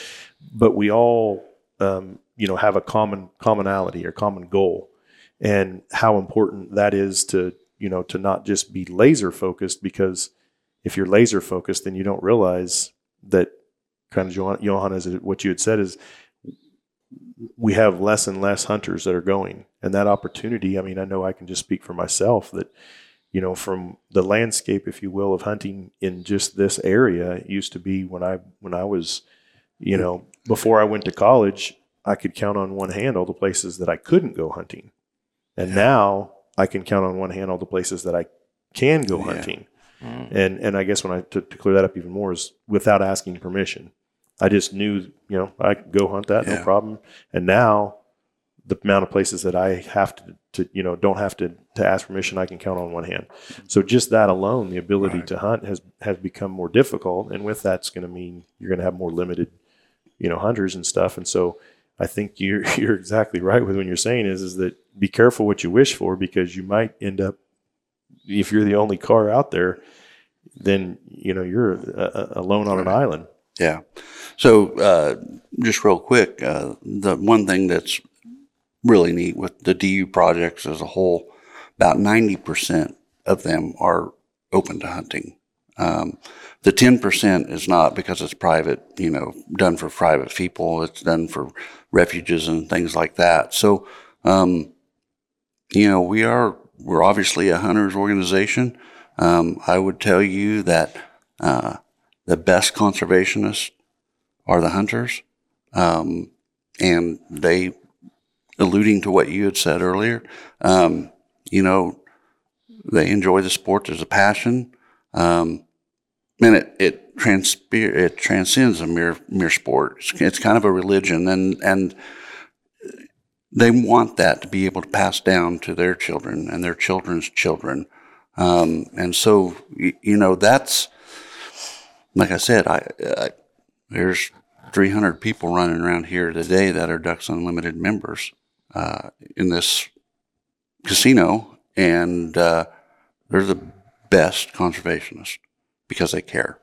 But we all um, you know have a common commonality or common goal, and how important that is to you know to not just be laser focused because if you're laser focused, then you don't realize that kind of Johann, Johann as what you had said is we have less and less hunters that are going. And that opportunity i mean i know i can just speak for myself that you know from the landscape if you will of hunting in just this area it used to be when i when i was you know before i went to college i could count on one hand all the places that i couldn't go hunting. And now i can count on one hand all the places that i can go Yeah. hunting Mm. and and i guess when i to, to clear that up even more is without asking permission i just knew you know i could go hunt that no problem and now the amount of places that I have to, to you know, don't have to, to ask permission, I can count on one hand. So just that alone, the ability Right. to hunt has, has become more difficult. And with that's going to mean you're going to have more limited, you know, hunters and stuff. And so I think you're, you're exactly right with when you're saying is, is that be careful what you wish for, because you might end up, if you're the only car out there, then, you know, you're uh, alone on an island. Yeah. So, uh, just real quick, uh, the one thing that's really neat with the DU projects as a whole, about 90% of them are open to hunting. Um, the 10% is not because it's private, you know, done for private people. It's done for refuges and things like that. So, um, you know, we are, we're obviously a hunters organization. Um, I would tell you that, uh, the best conservationists are the hunters. Um, and they, alluding to what you had said earlier, um, you know, they enjoy the sport. There's a passion. Um, and it, it, transpe- it transcends a mere, mere sport. It's, it's kind of a religion and, and they want that to be able to pass down to their children and their children's children. Um, and so, you, know, that's, like I said, I, I there's 300 people running around here today that are Ducks Unlimited members uh, in this casino, and uh, they're the best conservationists because they care.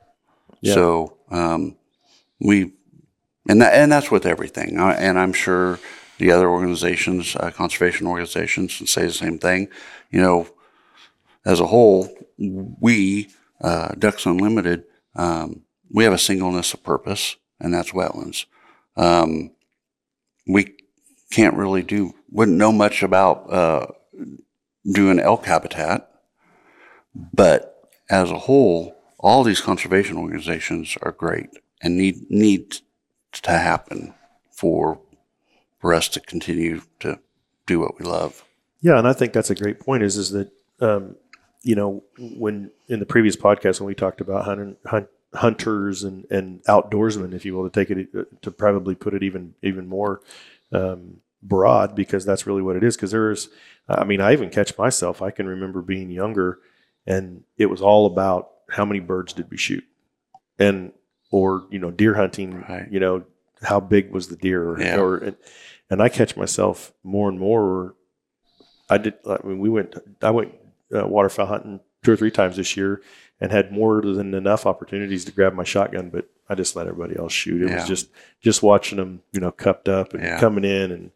Yeah. So um, we, and that, and that's with everything. I, and I'm sure the other organizations, uh, conservation organizations, and say the same thing. You know, as a whole, we, uh, Ducks Unlimited, um, we have a singleness of purpose, and that's wetlands. Um, we can't really do, wouldn't know much about uh, doing elk habitat, but as a whole, all these conservation organizations are great and need need to happen for for us to continue to do what we love. Yeah, and I think that's a great point. Is is that um, you know when in the previous podcast when we talked about hunting, hunt, hunters and and outdoorsmen, if you will, to take it to probably put it even even more um, broad because that's really what it is. Because there's, I mean, I even catch myself. I can remember being younger, and it was all about how many birds did we shoot, and or you know deer hunting. Right. You know how big was the deer, or, Yeah. or and, and I catch myself more and more. I did. I mean, we went. I went uh, waterfowl hunting two or three times this year, and had more than enough opportunities to grab my shotgun. But I just let everybody else shoot. It Yeah. was just just watching them, you know, cupped up and Yeah. coming in, and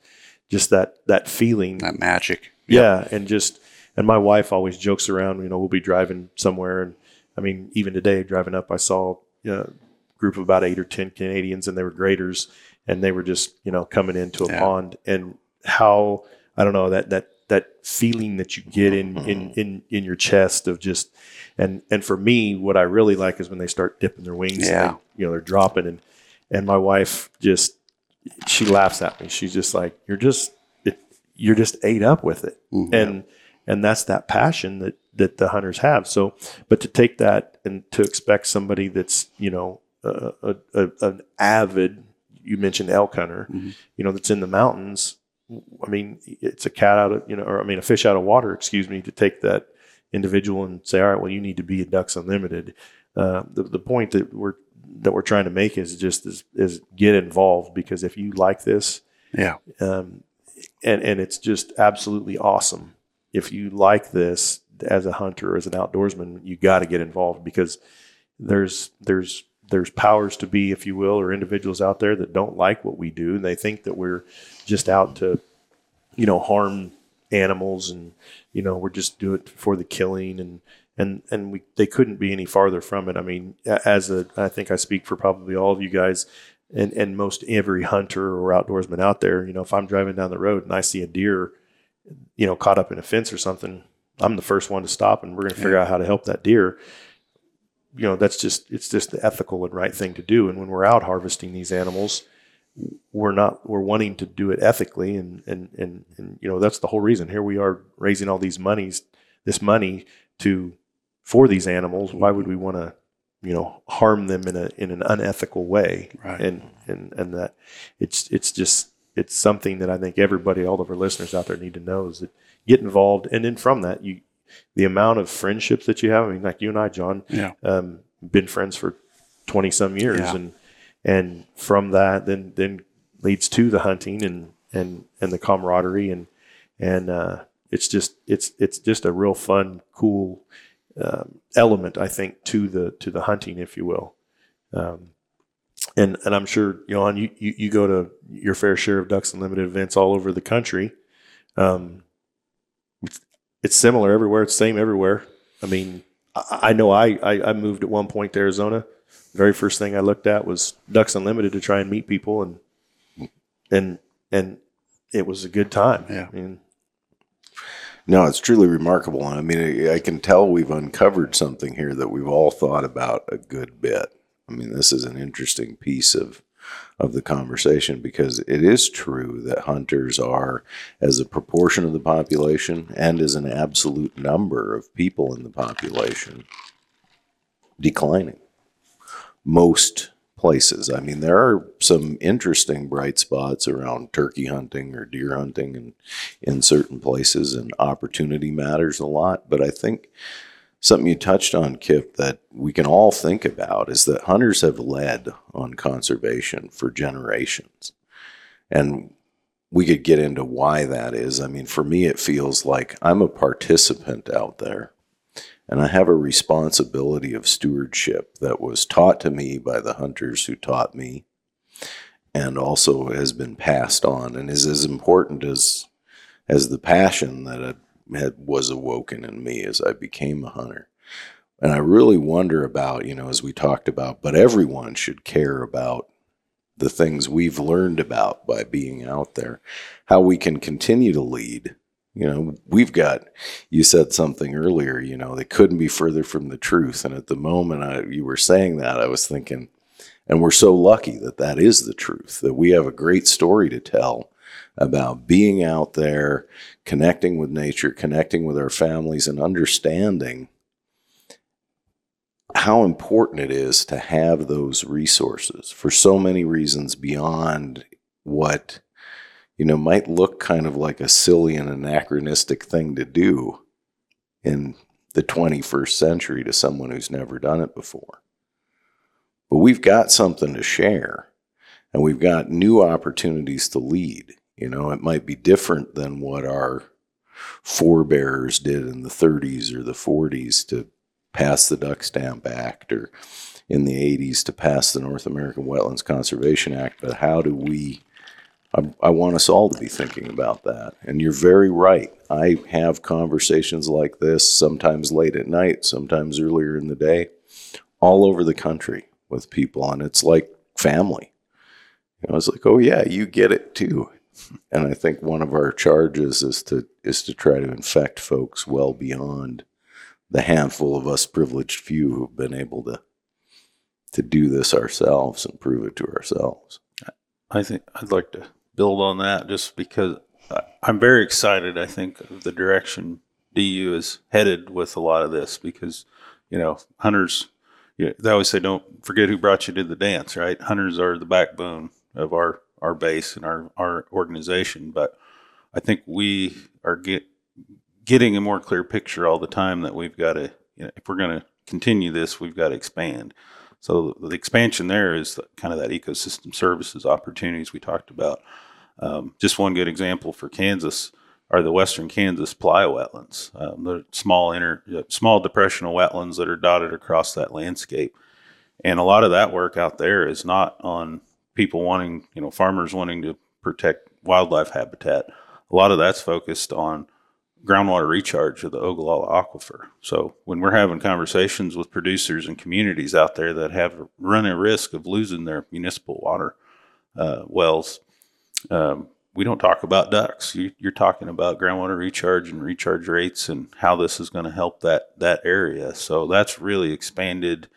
just that that feeling. That magic. Yeah, and just and my wife always jokes around. You know, we'll be driving somewhere, and I mean, even today driving up, I saw a group of about eight or ten Canadians, and they were graders, and they were just you know coming into a Yeah. pond, and how I don't know that that that feeling that you get in in in in your chest of just and and for me, what I really like is when they start dipping their wings, and Yeah. they, you know, they're dropping, and and my wife just she laughs at me. She's just like, "You're just it, you're just ate up with it," Mhm. and and that's that passion that that the hunters have. So, but to take that and to expect somebody that's you know a, a, a, an avid, you mentioned elk hunter, Mhm. you know, that's in the mountains. I mean, it's a cat out of you know, or I mean, a fish out of water. Excuse me, to take that individual and say, all right, well, you need to be a Ducks Unlimited. Uh, the the point that we're that we're trying to make is just is, is get involved because if you like this, Yeah. um, and and it's just absolutely awesome. If you like this as a hunter, as an outdoorsman, you got to get involved because there's there's there's powers to be, if you will, or individuals out there that don't like what we do, and they think that we're just out to, you know, harm animals, and you know, we're just do it for the killing, and and and we they couldn't be any farther from it. I mean, as a, I think I speak for probably all of you guys, and and most every hunter or outdoorsman out there. You know, if I'm driving down the road and I see a deer, you know, caught up in a fence or something, I'm the first one to stop, and we're going to figure out how to help that deer you know that's just it's just the ethical and right thing to do. And when we're out harvesting these animals we're not we're wanting to do it ethically. And and and, and you know that's the whole reason. Here we are raising all these monies this money to for these animals. Why would we want to you know harm them in a in an unethical way? Right. and and and that it's it's just it's something that I think everybody all of our listeners out there need to know is that get involved. And then from that you the amount of friendships that you have I mean like you and I John Yeah. um, been friends for 20 some years Yeah. and and from that then then leads to the hunting and and and the camaraderie and and uh, it's just it's it's just a real fun cool um, element I think to the to the hunting if you will um, and and I'm sure Johann you, you you go to your fair share of Ducks Unlimited events all over the country um, it's, similar everywhere it's same everywhere I mean I, I know I, I I moved at one point to Arizona very first thing I looked at was Ducks Unlimited to try and meet people and and and it was a good time. Yeah. I mean, No, it's truly remarkable. I mean, I can tell we've uncovered something here that we've all thought about a good bit. I mean, this is an interesting piece of of the conversation because it is true that hunters are, as a proportion of the population and as an absolute number of people in the population, declining. Most places. I mean, there are some interesting bright spots around turkey hunting or deer hunting and in certain places, and opportunity matters a lot. But I think something you touched on, Kip, that we can all think about is that hunters have led on conservation for generations. And we could get into why that is. I mean, for me, it feels like I'm a participant out there and I have a responsibility of stewardship that was taught to me by the hunters who taught me and also has been passed on and is as important as as the passion that had, had was awoken in me as I became a hunter. And I really wonder about, you know, as we talked about, but everyone should care about the things we've learned about by being out there, how we can continue to lead. You know, we've got, you said something earlier, you know, they couldn't be further from the truth. And at the moment I, you were saying that, I was thinking, and we're so lucky that that is the truth, that we have a great story to tell about being out there, connecting with nature, connecting with our families, and understanding how important it is to have those resources for so many reasons beyond what you know might look kind of like a silly and anachronistic thing to do in the 21st century to someone who's never done it before. But we've got something to share and we've got new opportunities to lead you know it might be different than what our forebears did in the 30s or the 40s to pass the Duck Stamp Act or in the 80s to pass the North American Wetlands Conservation Act, but how do we? I, I want us all to be thinking about that. And you're very right. I have conversations like this, sometimes late at night, sometimes earlier in the day, all over the country with people, and it's like family. You know, it's like, oh yeah, you get it too. And I think one of our charges is to is to try to infect folks well beyond the handful of us privileged few who've been able to to do this ourselves and prove it to ourselves. I think I'd like to build on that just because I'm very excited. I think of the direction DU is headed with a lot of this because, you know, hunters, you know, they always say, don't forget who brought you to the dance, right? Hunters are the backbone of our, our base and our, our organization. But I think we are get, getting a more clear picture all the time that we've got to, you know, if we're going to continue this, we've got to expand. So the expansion there is kind of that ecosystem services opportunities we talked about. Um, just one good example for Kansas are the western Kansas playa wetlands. Um, they're small inner, uh, small depressional wetlands that are dotted across that landscape. And a lot of that work out there is not on people wanting, you know, farmers wanting to protect wildlife habitat. A lot of that's focused on groundwater recharge of the Ogallala Aquifer. So when we're having conversations with producers and communities out there that have run a risk of losing their municipal water uh, wells, um, we don't talk about ducks. You, you're talking about groundwater recharge and recharge rates and how this is going to help that that area. So that's really expanded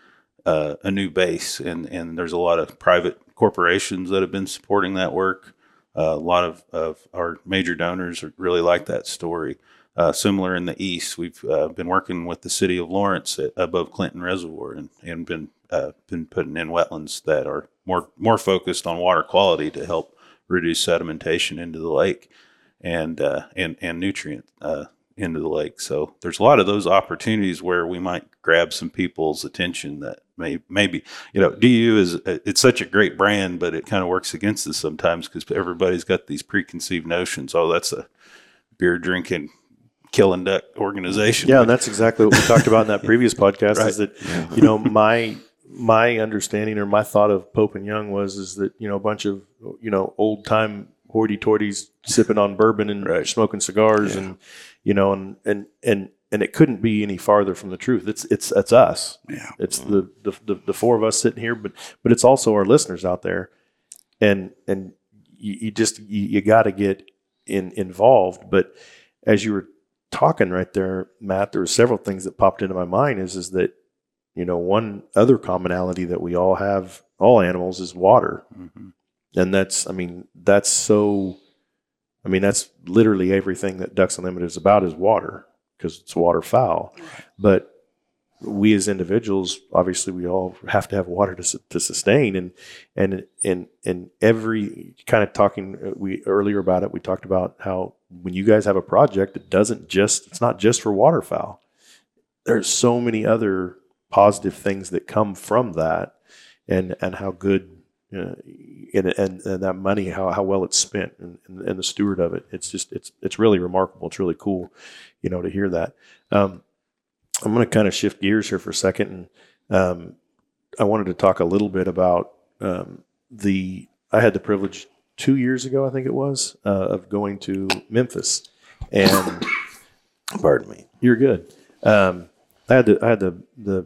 uh, a new base, and and there's a lot of private corporations that have been supporting that work. Uh, a lot of, of our major donors really like that story. Uh, similar in the east, we've uh, been working with the city of Lawrence at, above Clinton Reservoir and, and been uh, been putting in wetlands that are more more focused on water quality to help reduce sedimentation into the lake and uh, and and nutrient uh, into the lake. So there's a lot of those opportunities where we might grab some people's attention that may maybe you know DU is uh, it's such a great brand, but it kind of works against us sometimes because everybody's got these preconceived notions. Oh, that's a beer drinking killing duck organization. Yeah, and that's exactly what we talked about in that previous podcast. Right. Is that you know my my understanding or my thought of Pope and Young was is that you know a bunch of you know old time hoity-toities sipping on bourbon and Right. smoking cigars and you know and and and and it couldn't be any farther from the truth. It's it's it's us. Yeah. It's the, the the the four of us sitting here, but but it's also our listeners out there, and and you, you just you, you got to get in involved. But as you were talking right there, Matt, there were several things that popped into my mind. Is is that you know one other commonality that we all have, all animals, is water, Mhm. and that's I mean that's so. I mean that's literally everything that Ducks Unlimited is about is water because it's waterfowl, but we as individuals, obviously, we all have to have water to, to sustain, and and and and every kind of talking uh, we earlier about it, we talked about how when you guys have a project, it doesn't just it's not just for waterfowl. There's so many other positive things that come from that, and and how good. Uh, and, and, and that money, how, how well it's spent, and, and, and the steward of it, it's just it's it's really remarkable. It's really cool, you know, to hear that. Um, I'm going to kind of shift gears here for a second, and um, I wanted to talk a little bit about um, the. I had the privilege two years ago, I think it was, uh, of going to Memphis, and Pardon me. you're good. Um, I had the I had the the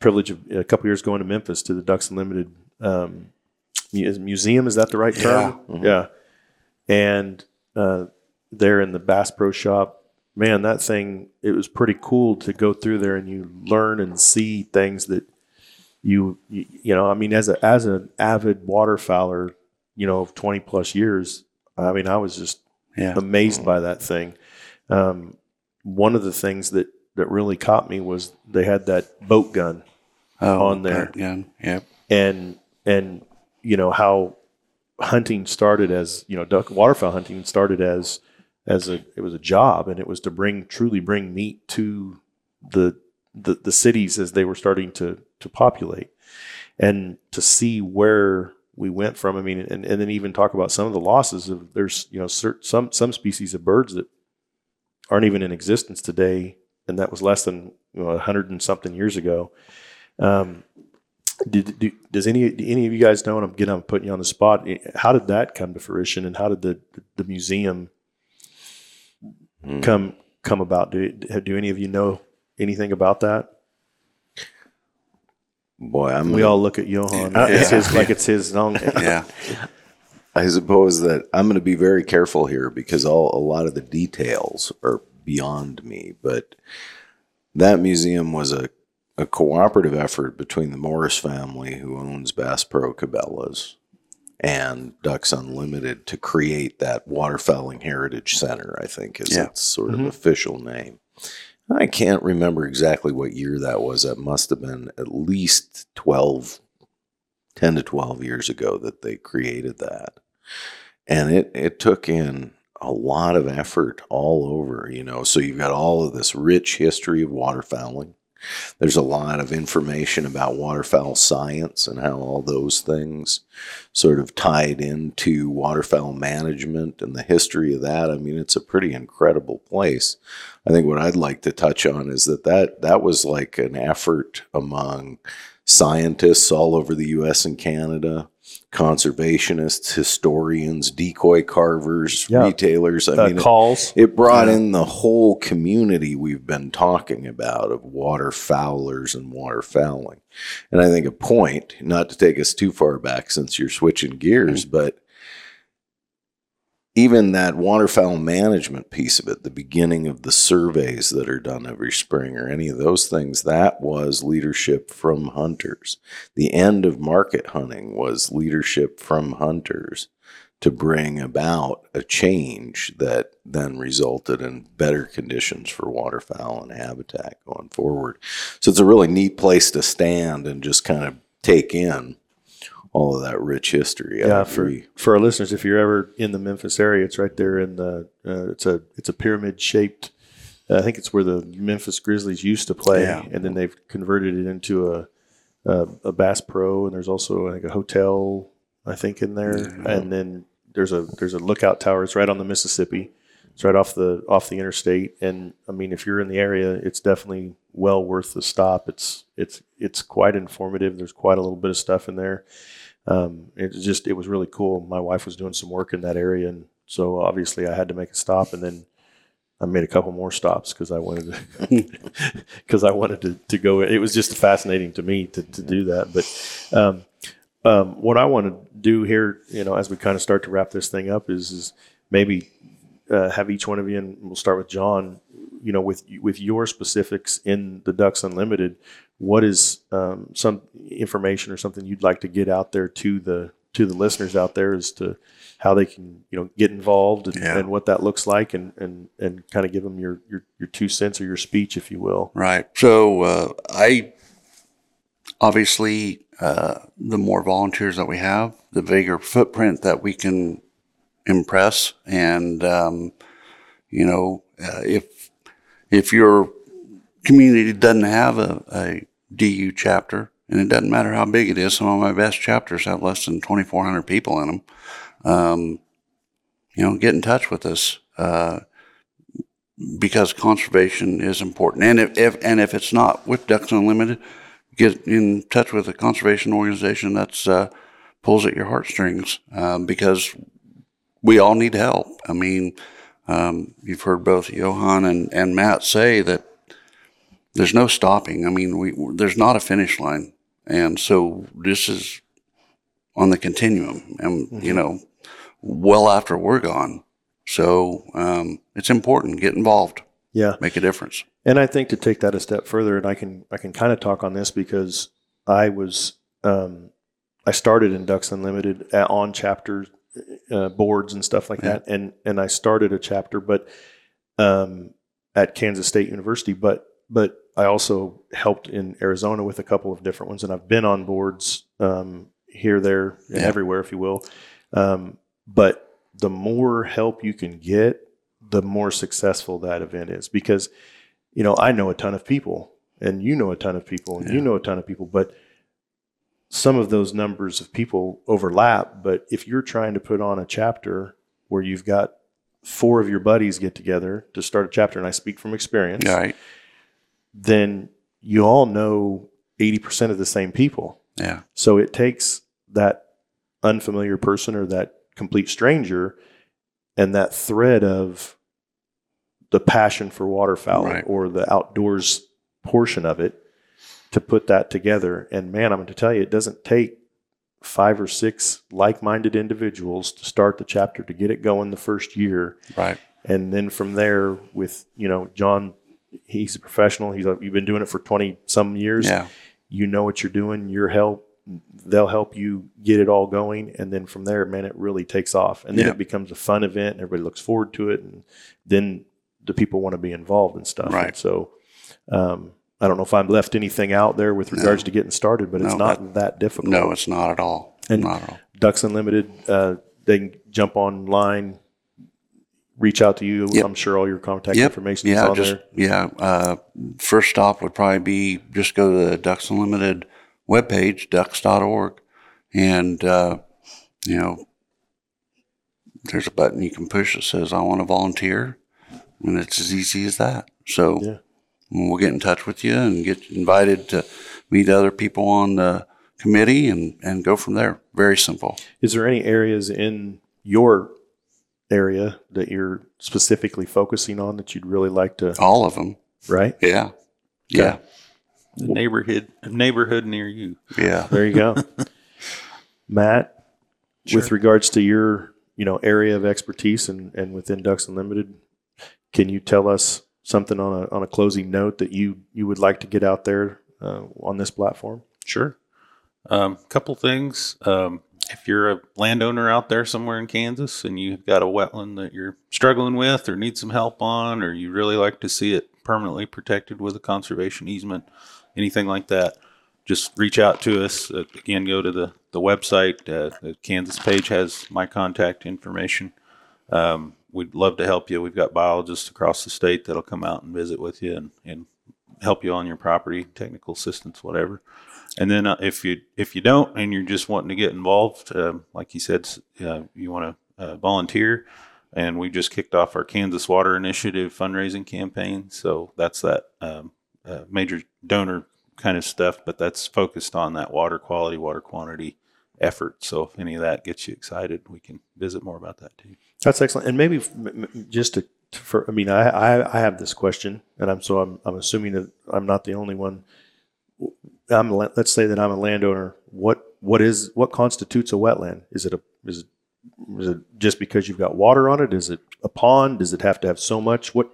privilege of a couple years going to Memphis to the Ducks Unlimited um, museum. Is that the right term? Yeah. And uh, there in the Bass Pro Shop, man, that thing it was pretty cool to go through there and you learn and see things that you you, you know. I mean, as a as an avid waterfowler, you know, of twenty plus years, I mean, I was just Yeah. amazed by that thing. Um, one of the things that that really caught me was they had that boat gun Oh, on there. Gun. Yep. and and you know how hunting started as you know duck waterfowl hunting started as as a it was a job and it was to bring truly bring meat to the the, the cities as they were starting to to populate and to see where we went from. I mean and, and then even talk about some of the losses of there's you know cer- some some species of birds that aren't even in existence today and that was less than you know, 100 and something years ago. Um, did, do, does any do any of you guys know? And I'm getting I'm putting you on the spot. How did that come to fruition, and how did the the museum Mm. come come about? Do do any of you know anything about that? Boy, I'm We gonna- all look at Johann Uh, it's yeah. his, like it's his own. Yeah. I suppose that I'm going to be very careful here because all a lot of the details are beyond me. But that museum was a, a cooperative effort between the Morris family, who owns Bass Pro Cabela's, and Ducks Unlimited to create that waterfowling heritage center. I think is Yeah. its sort of Mhm. official name. I can't remember exactly what year that was. That must have been at least 12, 10 to 12 years ago that they created that. And it, it took in a lot of effort all over, you know. So you've got all of this rich history of waterfowling. There's a lot of information about waterfowl science and how all those things sort of tied into waterfowl management and the history of that. I mean, it's a pretty incredible place. I think what I'd like to touch on is that that, that was like an effort among scientists all over the US and Canada, conservationists, historians, decoy carvers, Yeah. retailers. I Uh, mean, it- calls. it brought in the whole community we've been talking about of waterfowlers and waterfowling. And I think a point, not to take us too far back since you're switching gears, but even that waterfowl management piece of it, the beginning of the surveys that are done every spring or any of those things, that was leadership from hunters. The end of market hunting was leadership from hunters to bring about a change that then resulted in better conditions for waterfowl and habitat going forward. So it's a really neat place to stand and just kind of take in all of that rich history. I Yeah, for, for our listeners, if you're ever in the Memphis area, it's right there in the. Uh, it's a it's a pyramid shaped. Uh, I think it's where the Memphis Grizzlies used to play, Yeah. and then they've converted it into a, a a Bass Pro, and there's also like a hotel, I think, in there, and then there's a there's a lookout tower. It's right on the Mississippi. It's right off the off the interstate, and I mean, if you're in the area, it's definitely well worth the stop. It's it's it's quite informative. There's quite a little bit of stuff in there um, it was just it was really cool. My wife was doing some work in that area, and so obviously I had to make a stop, and then I made a couple more stops because I wanted to because I wanted to, to go. It was just fascinating to me to, to do that. But um, um, what I want to do here, you know, as we kind of start to wrap this thing up, is is maybe uh, have each one of you, and we'll start with John. You know, with with your specifics in the Ducks Unlimited, what is um, some information or something you'd like to get out there to the to the listeners out there as to how they can you know get involved and, Yeah. and what that looks like and and and kind of give them your your your two cents or your speech if you will Right. So uh, I obviously uh, the more volunteers that we have, the bigger footprint that we can impress, and um, you know, uh, if if your community doesn't have a, a DU chapter, and it doesn't matter how big it is, some of my best chapters have less than 2,400 people in them. Um, you know, get in touch with us. Uh, because conservation is important. And if, if and if it's not with Ducks Unlimited, get in touch with a conservation organization that's uh, pulls at your heartstrings um, because we all need help. I mean, um, you've heard both Johann and, and Matt say that there's no stopping. I mean, we there's not a finish line, and so this is on the continuum, and you know, well after we're gone. So um, it's important. Get involved. yeah Make a difference. And I think to take that a step further, and I can I can kind of talk on this because I was um, I started in Ducks Unlimited at, on chapter uh, boards and stuff like Yeah. that, and and I started a chapter, but um, at Kansas State University, but but I also helped in Arizona with a couple of different ones, and I've been on boards um, here, there, and Yeah. everywhere, if you will. Um, but the more help you can get, the more successful that event is because you know, I know a ton of people and you know a ton of people and you know a ton of people, but some of those numbers of people overlap. But if you're trying to put on a chapter where you've got four of your buddies get together to start a chapter, and I speak from experience, All right. Then you all know 80% of the same people. Yeah. So it takes that unfamiliar person or that complete stranger and that thread of the passion for waterfowl Right. or the outdoors portion of it to put that together. And man, I'm going to tell you, it doesn't take five or six like minded individuals to start the chapter to get it going the first year Right. and then from there with you know john he's a professional he's like, you've been doing it for 20 some years Yeah. you know what you're doing your help they'll help you get it all going and then from there man it really takes off and then Yeah. it becomes a fun event and everybody looks forward to it and then the people want to be involved and stuff Right. And so um, i don't know if i've left anything out there with regards to getting started but it's No, not that, difficult No, it's not at all. And- not at all. Ducks Unlimited. Uh, they can jump online reach out to you, Yep. I'm sure all your contact Yep. information is Yeah, on just there. yeah. Uh, first stop would probably be just go to the Ducks Unlimited webpage, ducks.org, and uh, you know, there's a button you can push that says "I want to volunteer," and it's as easy as that. So Yeah. we'll get in touch with you and get invited to meet other people on the committee and and go from there. Very simple. Is there any areas in your area that you're specifically focusing on that you'd really like to? All of them. Right. Yeah. Yeah. The neighborhood neighborhood near you. Yeah. There you go, Matt. With regards to your you know area of expertise and and within Ducks Unlimited, can you tell us something on a on a closing note that you you would like to get out there uh, on this platform? Sure. Um, couple things. Um, if you're a landowner out there somewhere in Kansas and you've got a wetland that you're struggling with or need some help on, or you really like to see it permanently protected with a conservation easement, anything like that, just reach out to us. Uh, again, go to the, the website. Uh, the Kansas page has my contact information. Um, we'd love to help you. We've got biologists across the state that'll come out and visit with you and, and help you on your property, technical assistance, whatever. And then uh, if you if you don't and you're just wanting to get involved, um, like you said, uh, you want to uh, volunteer, and we just kicked off our Kansas Water Initiative fundraising campaign. So that's that um, uh, major donor kind of stuff, but that's focused on that water quality, water quantity effort. So if any of that gets you excited, we can visit more about that too. That's excellent. And maybe just to, for, I mean, I, I, I have this question, and I'm so I'm, I'm assuming that I'm not the only one. I'm let's say that I'm a landowner. What what is what constitutes a wetland? Is it a is it, is it just because you've got water on it? Is it a pond? Does it have to have so much? What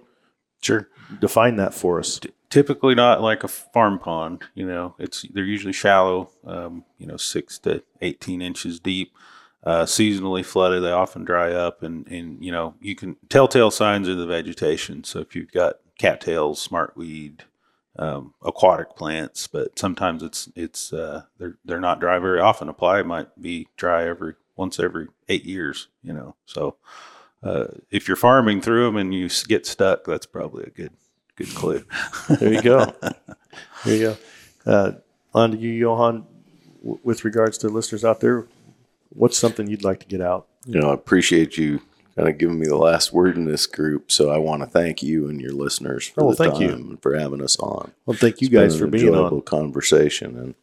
Sure. define that for us? typically not like a farm pond. You know, it's they're usually shallow. Um, you know, six to eighteen inches deep. Uh, seasonally flooded, they often dry up, and and you know you can telltale signs of the vegetation. So if you've got cattails, smartweed, um, aquatic plants, but sometimes it's it's uh, they're they're not dry very often. A playa might be dry every once every eight years. You know, so uh, if you're farming through them and you get stuck, that's probably a good good clue. There you go. there you go. Uh, on to you, Johann. W- with regards to listeners out there, what's something you'd like to get out? You know, I appreciate you kind of giving me the last word in this group. So I want to thank you and your listeners for Oh, the thank time you. and for having us on. Well, thank you It's guys for being enjoyable on. conversation, and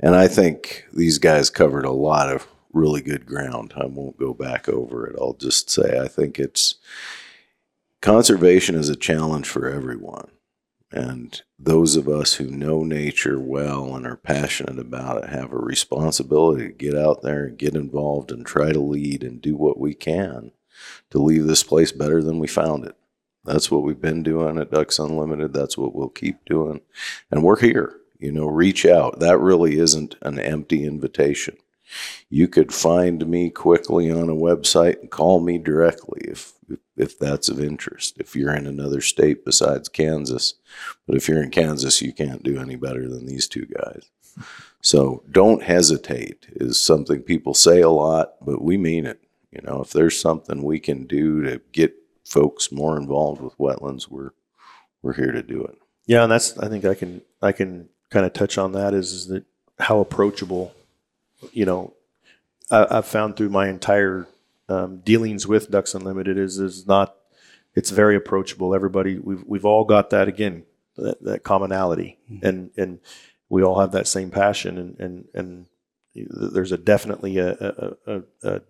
and I think these guys covered a lot of really good ground. I won't go back over it. I'll just say I think it's conservation is a challenge for everyone, and those of us who know nature well and are passionate about it have a responsibility to get out there and get involved and try to lead and do what we can to leave this place better than we found it. That's what we've been doing at Ducks Unlimited. That's what we'll keep doing. And we're here. You know, reach out. That really isn't an empty invitation. You could find me quickly on a website and call me directly if, if that's of interest. If you're in another state besides Kansas, but if you're in Kansas, you can't do any better than these two guys. So don't hesitate is something people say a lot, but we mean it. You know, if there's something we can do to get folks more involved with wetlands, we're we're here to do it. Yeah, and that's I think I can I can kind of touch on that is, is that how approachable, you know, I, I've found through my entire um, dealings with Ducks Unlimited is is not it's very approachable. Everybody we've we've all got that again that, that commonality and and we all have that same passion and and and there's a definitely a, a, a, a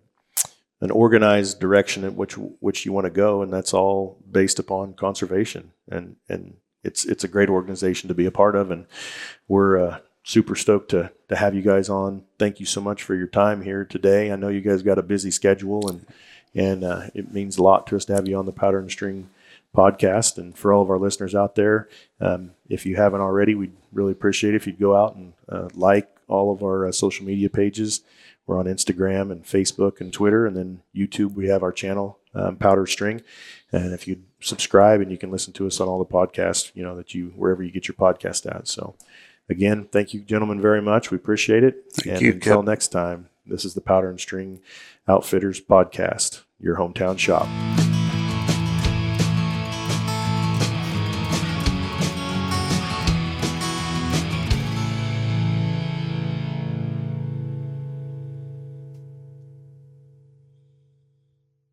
an organized direction in which which you want to go, and that's all based upon conservation. And and it's it's a great organization to be a part of, and we're uh, super stoked to to have you guys on. Thank you so much for your time here today. I know you guys got a busy schedule, and and uh, it means a lot to us to have you on the Powder and String podcast. And for all of our listeners out there, um, if you haven't already, we'd really appreciate it if you'd go out and uh, like all of our uh, social media pages. We're on Instagram and Facebook and Twitter, and then YouTube. We have our channel, um, Powder String, and if you subscribe, and you can listen to us on all the podcasts, you know that you wherever you get your podcast at. So, again, thank you, gentlemen, very much. We appreciate it. Thank and you, until Kip. next time, this is the Powder and String Outfitters podcast, your hometown shop.